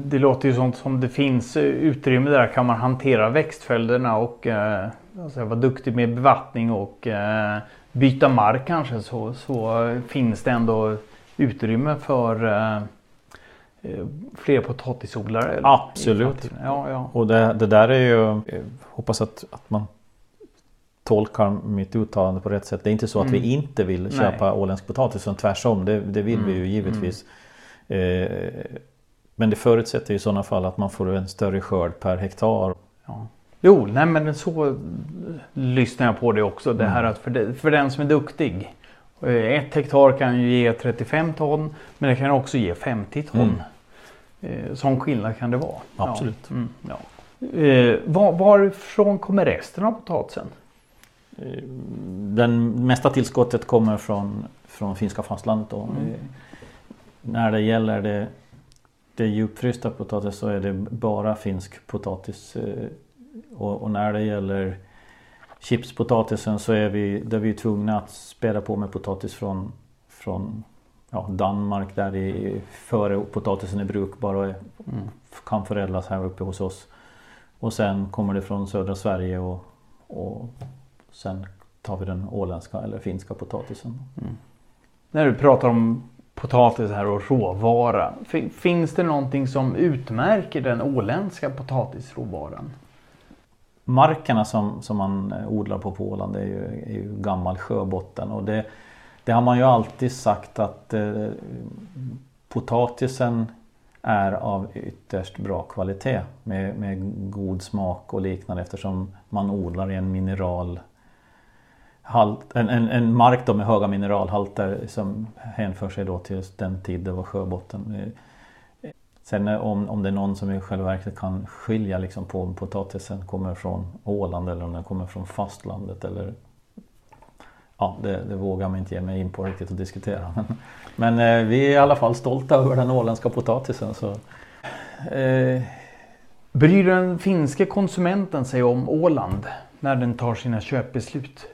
det låter ju sånt som det finns utrymme där. Kan man hantera växtföljderna och eh, alltså vara duktig med bevattning och eh, byta mark kanske så, så finns det ändå utrymme för eh fler potatisodlare. Absolut. Ja, ja. Och det, det, där är ju, jag hoppas att, att man tolkar mitt uttalande på rätt sätt. Det är inte så att mm. vi inte vill köpa Nej. åländsk potatis, utan tvärtom. Det, det vill mm. vi ju givetvis. Mm. Eh, men det förutsätter i sådana fall att man får en större skörd per hektar. Ja. Jo, nej men så lyssnar jag på det också. Det här att för, det, för den som är duktig. eh, Ett hektar kan ju ge 35 ton men det kan också ge 50 ton. Eh, Sån skillnad kan det vara. Absolut. Ja. Mm, ja. Eh, var, varifrån kommer resten av potatisen? Den mesta tillskottet kommer från, från finska fastlandet. Eh, När det gäller det, det djupfrysta potatis så är det bara finsk potatis. eh, Och, och när det gäller chipspotatisen så är vi, där vi är tvungna att späda på med potatis från, från ja, Danmark där är före potatisen är brukbar och är, kan förädlas här uppe hos oss. Och sen kommer det från södra Sverige och, och sen tar vi den åländska eller finska potatisen. När du pratar om potatis här och råvara. fin- Finns det någonting som utmärker den åländska potatisråvaran? Markerna som, som man odlar på på Åland är ju, är ju gammal sjöbotten och det, det har man ju alltid sagt att eh, potatisen är av ytterst bra kvalitet med, med god smak och liknande eftersom man odlar i en mineral halt, en, en, en mark då med höga mineralhalter som hänför sig då till den tid det var sjöbotten. Eh, sen eh, om, om det är någon som i själva verket kan skilja liksom på om potatisen kommer från Åland eller om den kommer från fastlandet eller Ja, det, det vågar man inte ge mig in på riktigt att diskutera. Men, men eh, vi är i alla fall stolta över den åländska potatisen. Så, eh, Bryr den finske konsumenten sig om Åland när den tar sina köpbeslut?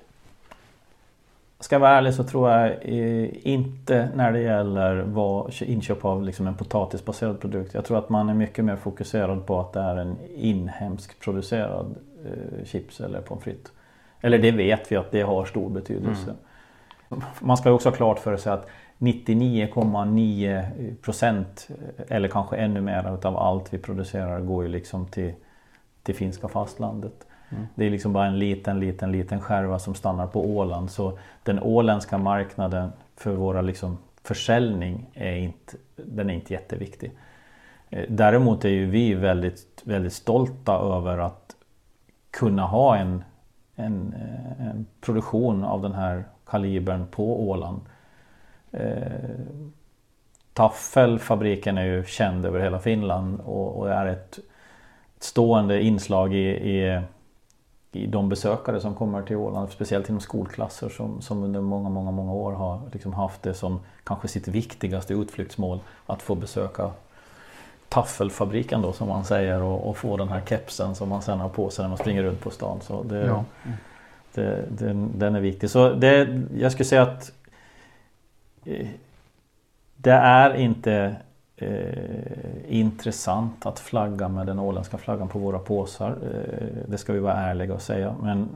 Ska jag vara ärlig så tror jag eh, inte när det gäller vad, inköp av liksom en potatisbaserad produkt. Jag tror att man är mycket mer fokuserad på att det är en inhemsk producerad eh, chips eller pommes frites. Eller det vet vi att det har stor betydelse. Man ska också ha klart för sig att 99,9 procent eller kanske ännu mer utav allt vi producerar går ju liksom till, till finska fastlandet. Det är liksom bara en liten, liten, liten skärva som stannar på Åland. Så den åländska marknaden för våra liksom försäljning är inte, den är inte jätteviktig. Eh, Däremot är ju vi väldigt, väldigt stolta över att kunna ha en, en, eh, en produktion av den här kalibern på Åland. Eh, Taffelfabriken är ju känd över hela Finland och, och är ett, ett stående inslag i, i, i de besökare som kommer till Åland. Speciellt inom skolklasser som, som under många, många, många år har liksom haft det som kanske sitt viktigaste utflyktsmål. Att få besöka Taffelfabriken då som man säger och, och få den här kepsen som man sen har på sig när man springer runt på stan. Så det, Ja. det, den, den är viktig. Så det, jag skulle säga att eh, det är inte eh, intressant att flagga med den åländska flaggan på våra påsar. Eh, det ska vi vara ärliga och säga. Men,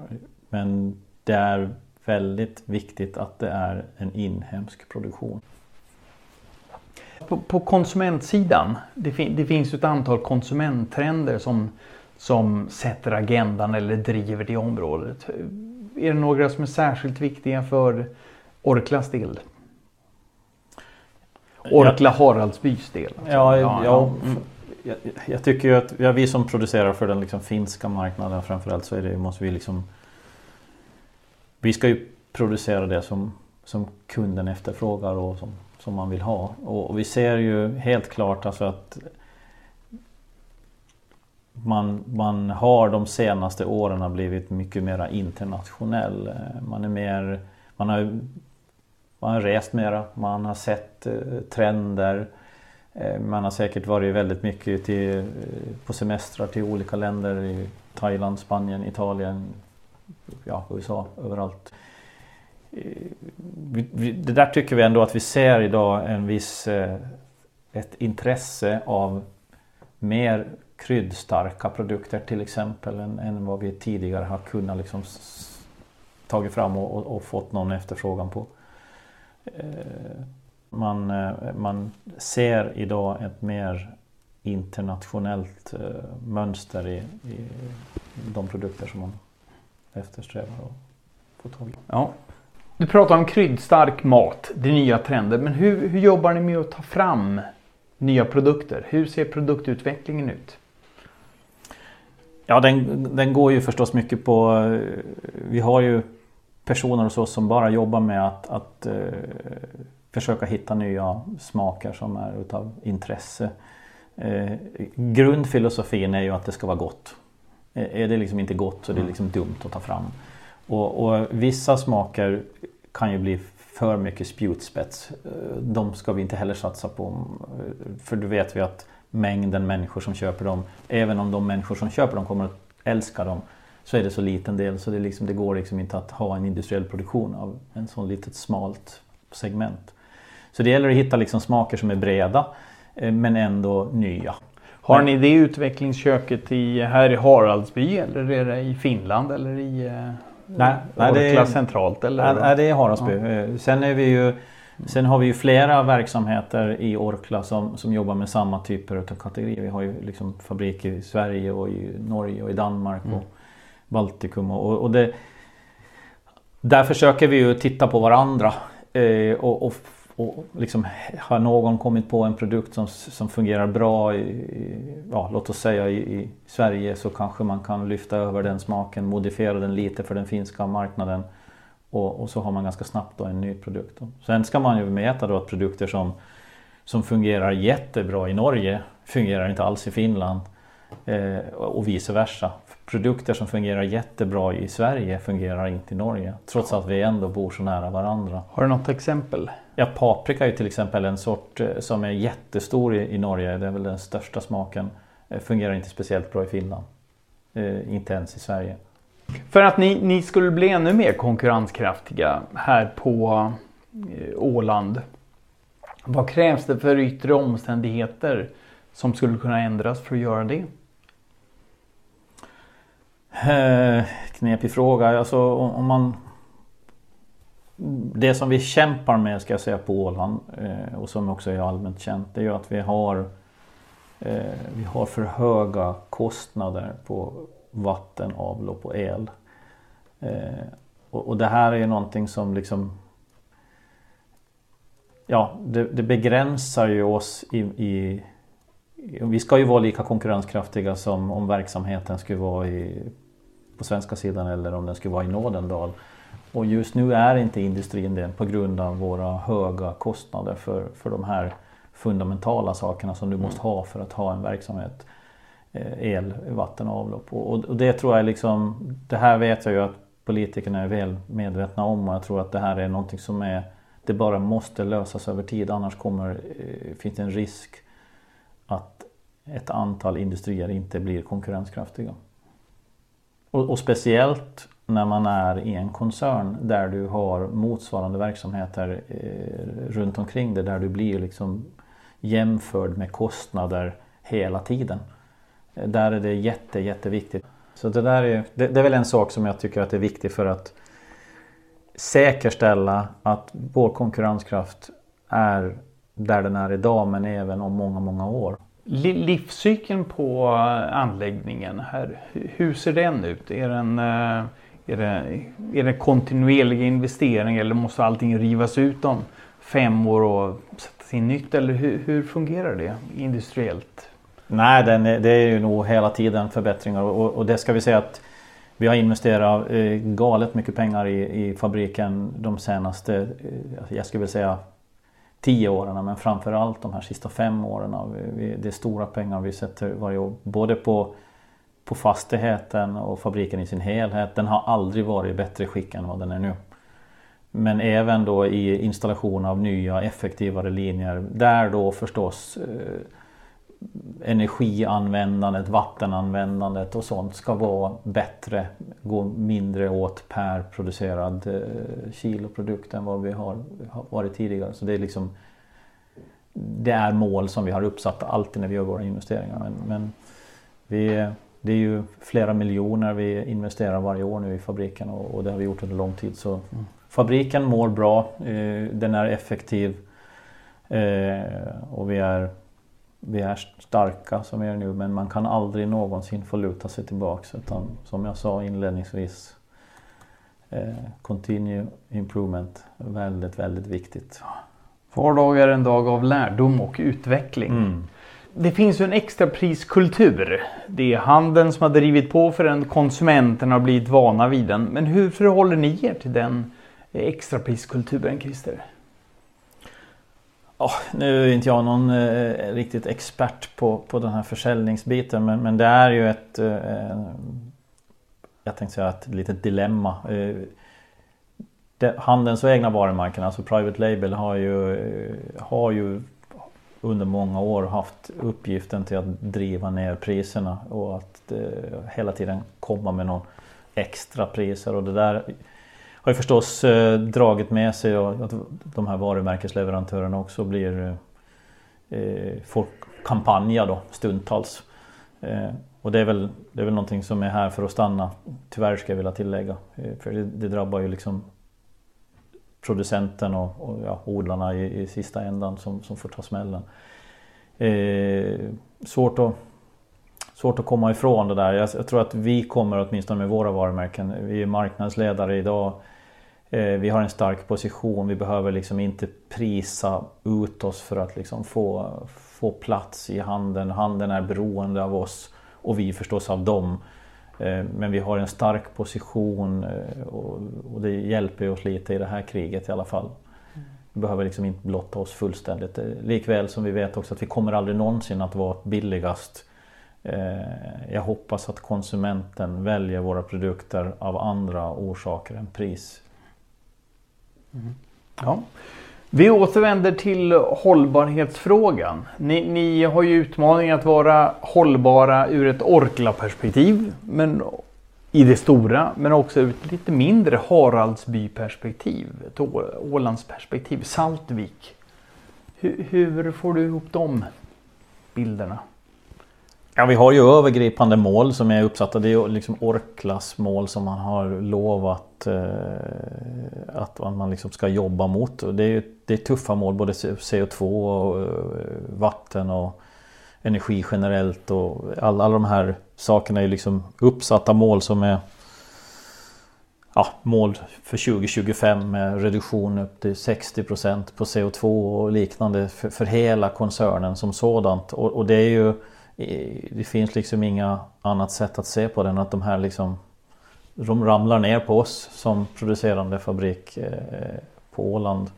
men det är väldigt viktigt att det är en inhemsk produktion. På, på konsumentsidan, det, fin, det finns ett antal konsumenttrender som, som sätter agendan eller driver det området. Är det några som är särskilt viktiga för Orklas del? Orkla Haraldsbys del? alltså. Ja, ja, mm. jag, jag tycker ju att ja, vi som producerar för den liksom finska marknaden framförallt så är det, måste vi liksom Vi ska ju producera det som, som kunden efterfrågar och som, som man vill ha. Och, och vi ser ju helt klart alltså att man, man har de senaste åren blivit mycket mer internationell. Eh, man är mer Man har, man har rest mera, man har sett eh, trender. Eh, Man har säkert varit väldigt mycket till, eh, på semestrar till olika länder i Thailand, Spanien, Italien, ja, USA, överallt. Det där tycker vi ändå att vi ser idag en viss eh, ett intresse av mer kryddstarka produkter till exempel än, än vad vi tidigare har kunnat liksom tagit fram och, och, och fått någon efterfrågan på. Eh, man, eh, man ser idag ett mer internationellt mönster i, i de produkter som man eftersträvar att få tag i. Ja. Du pratar om kryddstark mat, det är nya trender. Men hur, hur jobbar ni med att ta fram nya produkter? Hur ser produktutvecklingen ut? Ja, den, den går ju förstås mycket på... Vi har ju personer hos oss som bara jobbar med att, att uh, försöka hitta nya smaker som är utav intresse. Uh, grundfilosofin är ju att det ska vara gott. Är det liksom inte gott så är det liksom dumt att ta fram. Och, och vissa smaker kan ju bli för mycket spjutspets. Eh, de ska vi inte heller satsa på. Eh, för då vet vi att mängden människor som köper dem, även om de människor som köper dem kommer att älska dem, så är det så liten del så det, liksom, det går liksom inte att ha en industriell produktion av en sån litet smalt segment. Så det gäller att hitta liksom smaker som är breda eh, men ändå nya. Har ni det utvecklingsköket i, här i Haraldsby eller är det i Finland eller i nej, nej, det är, centralt? Eller? Nej, det är Haraldsby. Ja. Eh, sen är vi ju Sen har vi ju flera verksamheter i Orkla som, som jobbar med samma typer av kategorier. Vi har ju liksom fabriker i Sverige och i Norge och i Danmark mm. och Baltikum. Och, och det, där försöker vi ju titta på varandra eh, och, och, och liksom, har någon kommit på en produkt som, som fungerar bra i, ja, låt oss säga i, i, Sverige så kanske man kan lyfta över den smaken, modifiera den lite för den finska marknaden. Och, och, så har man ganska snabbt då en ny produkt. Sen ska man ju mäta då att produkter som, som fungerar jättebra i Norge fungerar inte alls i Finland. Eh, och vice versa. Produkter som fungerar jättebra i Sverige fungerar inte i Norge. Trots att vi ändå bor så nära varandra. Har du något exempel? Ja, paprika är till exempel en sort eh, som är jättestor i, i Norge. Det är väl den största smaken. Eh, fungerar inte speciellt bra i Finland. Eh, inte ens i Sverige. För att ni, ni skulle bli ännu mer konkurrenskraftiga här på eh, Åland. Vad krävs det för yttre omständigheter som skulle kunna ändras för att göra det? Eh, knepig fråga. Alltså om man... Det som vi kämpar med ska jag säga på Åland eh, och som också är allmänt känt det är ju att vi har eh, vi har för höga kostnader på vatten, avlopp och el. Eh, och, och, det här är ju någonting som liksom Ja, det, det begränsar ju oss i, i, Vi ska ju vara lika konkurrenskraftiga som om verksamheten skulle vara i, på svenska sidan eller om den skulle vara i Nådendal. Och just nu är inte industrin det på grund av våra höga kostnader för, för de här fundamentala sakerna som du måste ha för att ha en verksamhet. Eh, el, vatten och avlopp. Och, och det tror jag liksom, det här vet jag ju att politikerna är väl medvetna om och jag tror att det här är någonting som är, det bara måste lösas över tid annars kommer, eh, finns det en risk att ett antal industrier inte blir konkurrenskraftiga. Och, och, speciellt när man är i en koncern där du har motsvarande verksamheter eh, runt omkring dig där du blir liksom jämförd med kostnader hela tiden. Eh, där är det jätte, jätteviktigt. Så det där är, det, det är väl en sak som jag tycker att är viktig för att säkerställa att vår konkurrenskraft är där den är idag men även om många, många år. Livscykeln på eh, anläggningen här, hur ser den ut? Är, den, eh, är, det, är det kontinuerliga investeringar eller måste allting rivas ut om fem år och sättas in nytt? Eller hur, hur fungerar det industriellt? Nej, den är, det är ju nog hela tiden förbättringar och, och det ska vi säga att vi har investerat eh, galet mycket pengar i, i fabriken de senaste, eh, alltså jag skulle vilja säga tio åren men framförallt de här sista fem åren. Vi, det är stora pengar vi sätter varje år. Både på, på fastigheten och fabriken i sin helhet. Den har aldrig varit i bättre skick än vad den är nu. Men även då i installation av nya effektivare linjer. Där då förstås eh, energianvändandet, vattenanvändandet och sånt ska vara bättre. Gå mindre åt per producerad eh, kilo produkt än vad vi har varit tidigare. Så det är liksom Det är mål som vi har uppsatt alltid när vi gör våra investeringar. Men, men vi, det är ju flera miljoner vi investerar varje år nu i fabriken och, och det har vi gjort under lång tid. Så mm. Fabriken mår bra, eh, den är effektiv eh, och vi är vi är starka som vi är nu men man kan aldrig någonsin få luta sig tillbaks utan som jag sa inledningsvis eh, Continue improvement, väldigt väldigt viktigt. Var dag är en dag av lärdom och utveckling. Mm det finns ju en extrapriskultur. Det är handeln som har drivit på för den. Konsumenterna har blivit vana vid den. Men hur förhåller ni er till den eh, extrapriskulturen Christer? Oh, nu är inte jag någon eh, riktigt expert på, på den här försäljningsbiten men, men det är ju ett eh, Jag tänkte säga ett litet dilemma. Eh, det, handelns och egna varumärken, alltså Private Label har ju, eh, har ju under många år haft uppgiften till att driva ner priserna och att eh, hela tiden komma med någon extra priser och det där har ju förstås eh, dragit med sig att de här varumärkesleverantörerna också blir eh, eh får kampanja då stundtals. Eh, och det är, väl, det är väl någonting som är här för att stanna. Tyvärr ska jag vilja tillägga. Eh, för det, det, drabbar ju liksom producenten och, och ja, odlarna i, i sista ändan som, som får ta smällen. Eh, svårt, att, svårt att komma ifrån det där. Jag, jag, tror att vi kommer åtminstone med våra varumärken. Vi är marknadsledare idag. Eh, vi har en stark position. Vi behöver liksom inte prisa ut oss för att liksom få, få plats i handeln. Handeln är beroende av oss och vi förstås av dem. Eh, men vi har en stark position eh, och det hjälper oss lite i det här kriget i alla fall. Vi behöver liksom inte blotta oss fullständigt. Eh, likväl som vi vet också att vi kommer aldrig någonsin att vara billigast. Jag hoppas att konsumenten väljer våra produkter av andra orsaker än pris. Mm. Ja. Vi återvänder till hållbarhetsfrågan. Ni, ni har ju utmaningen att vara hållbara ur ett Orkla-perspektiv men i det stora, men också ur ett lite mindre Haraldsby-perspektiv, ett Ålandsperspektiv, Saltvik. Hur, hur får du ihop de bilderna? Ja, vi har ju övergripande mål som är uppsatta. Det är liksom Orklas mål som man har lovat eh, att man liksom ska jobba mot. Och det, är, det är tuffa mål, både CO2 och eh, vatten och energi generellt. Och alla, alla de här sakerna är liksom uppsatta mål som är ja, mål för 2025 med reduktion upp till 60% på CO2 och liknande för, för hela koncernen som sådant. Och, och det är ju det finns liksom inga annat sätt att se på det än att de här liksom de ramlar ner på oss som producerande fabrik eh, på Åland.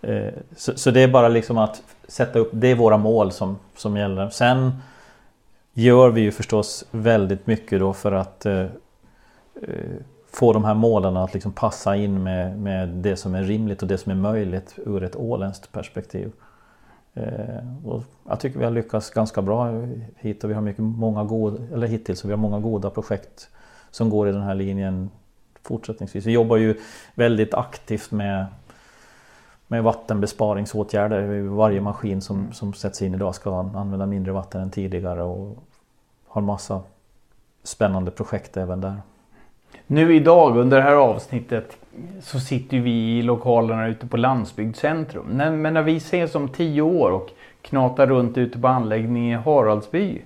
Eh, så, så, det är bara liksom att sätta upp, det är våra mål som, som gäller. Sen gör vi ju förstås väldigt mycket då för att eh, eh få de här målen att liksom passa in med, med det som är rimligt och det som är möjligt ur ett åländskt perspektiv. Eh, och jag tycker vi har lyckats ganska bra hit och vi har mycket, många goda, eller hittills, vi har många goda projekt som går i den här linjen fortsättningsvis. Vi jobbar ju väldigt aktivt med, med vattenbesparingsåtgärder. Varje maskin som, som sätts in idag ska använda mindre vatten än tidigare och har massa spännande projekt även där. Nu idag under det här avsnittet så sitter vi i lokalerna ute på Landsbygdscentrum. Men när vi ses om tio år och knatar runt ute på anläggningen i Haraldsby.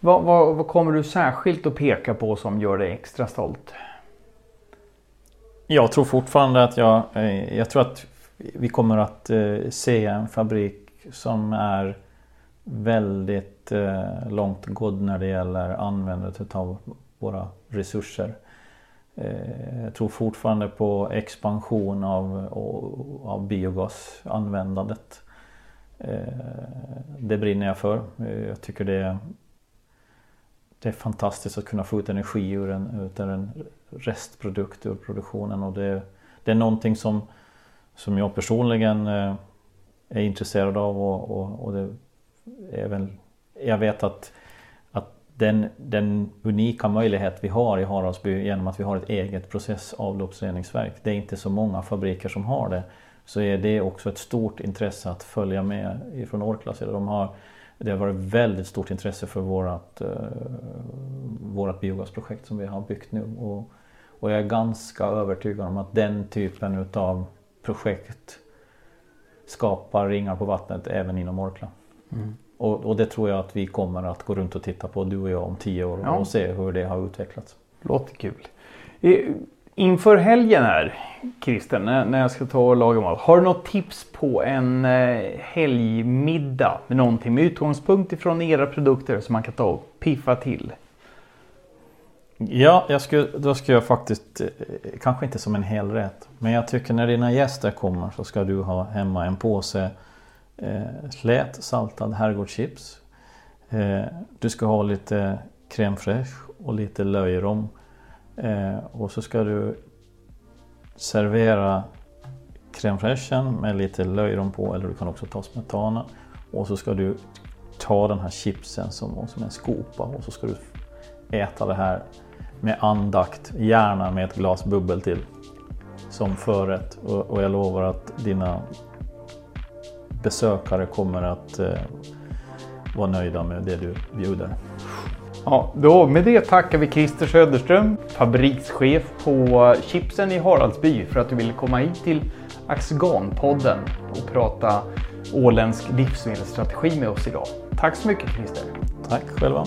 Vad, vad, vad, kommer du särskilt att peka på som gör dig extra stolt? Jag tror fortfarande att jag, eh, jag tror att vi kommer att eh, se en fabrik som är väldigt eh, långt god när det gäller användandet av våra resurser. Eh, jag tror fortfarande på expansion av, av biogasanvändandet. Eh, det brinner jag för. Eh, jag tycker det är, det är fantastiskt att kunna få ut energi ur en, ur en restprodukt ur produktionen och det, det är någonting som, som jag personligen är intresserad av och, och, och det är väl, jag vet att den, den, unika möjlighet vi har i Haraldsby genom att vi har ett eget processavloppsreningsverk. Det är inte så många fabriker som har det. Så är det också ett stort intresse att följa med ifrån Orklas De har, det har varit väldigt stort intresse för vårat, eh, vårat biogasprojekt som vi har byggt nu. Och, och jag är ganska övertygad om att den typen utav projekt skapar ringar på vattnet även inom Orkla. Mm. Och, och, det tror jag att vi kommer att gå runt och titta på du och jag om tio år ja. och se hur det har utvecklats. Låter kul. Inför helgen här, Christer, när, jag ska ta och laga mat. Har du något tips på en eh, helgmiddag med någonting med utgångspunkt ifrån era produkter som man kan ta och piffa till? Ja, jag skulle, då ska jag faktiskt, eh, kanske inte som en hel rätt. Men jag tycker när dina gäster kommer så ska du ha hemma en påse eh, slät saltad herrgårdschips. Eh, du ska ha lite crème fraîche och lite löjrom. Eh, och så ska du servera crème fraîchen med lite löjrom på eller du kan också ta smetana. Och så ska du ta den här chipsen som, som en skopa och så ska du äta det här med andakt, gärna med ett glas bubbel till som förrätt. Och, och jag lovar att dina besökare kommer att eh, vara nöjda med det du bjuder. Ja, då med det tackar vi Christer Söderström, fabrikschef på Chipsen i Haraldsby för att du ville komma hit till Axgan-podden och prata åländsk livsmedelsstrategi med oss idag. Tack så mycket Christer! Tack själva!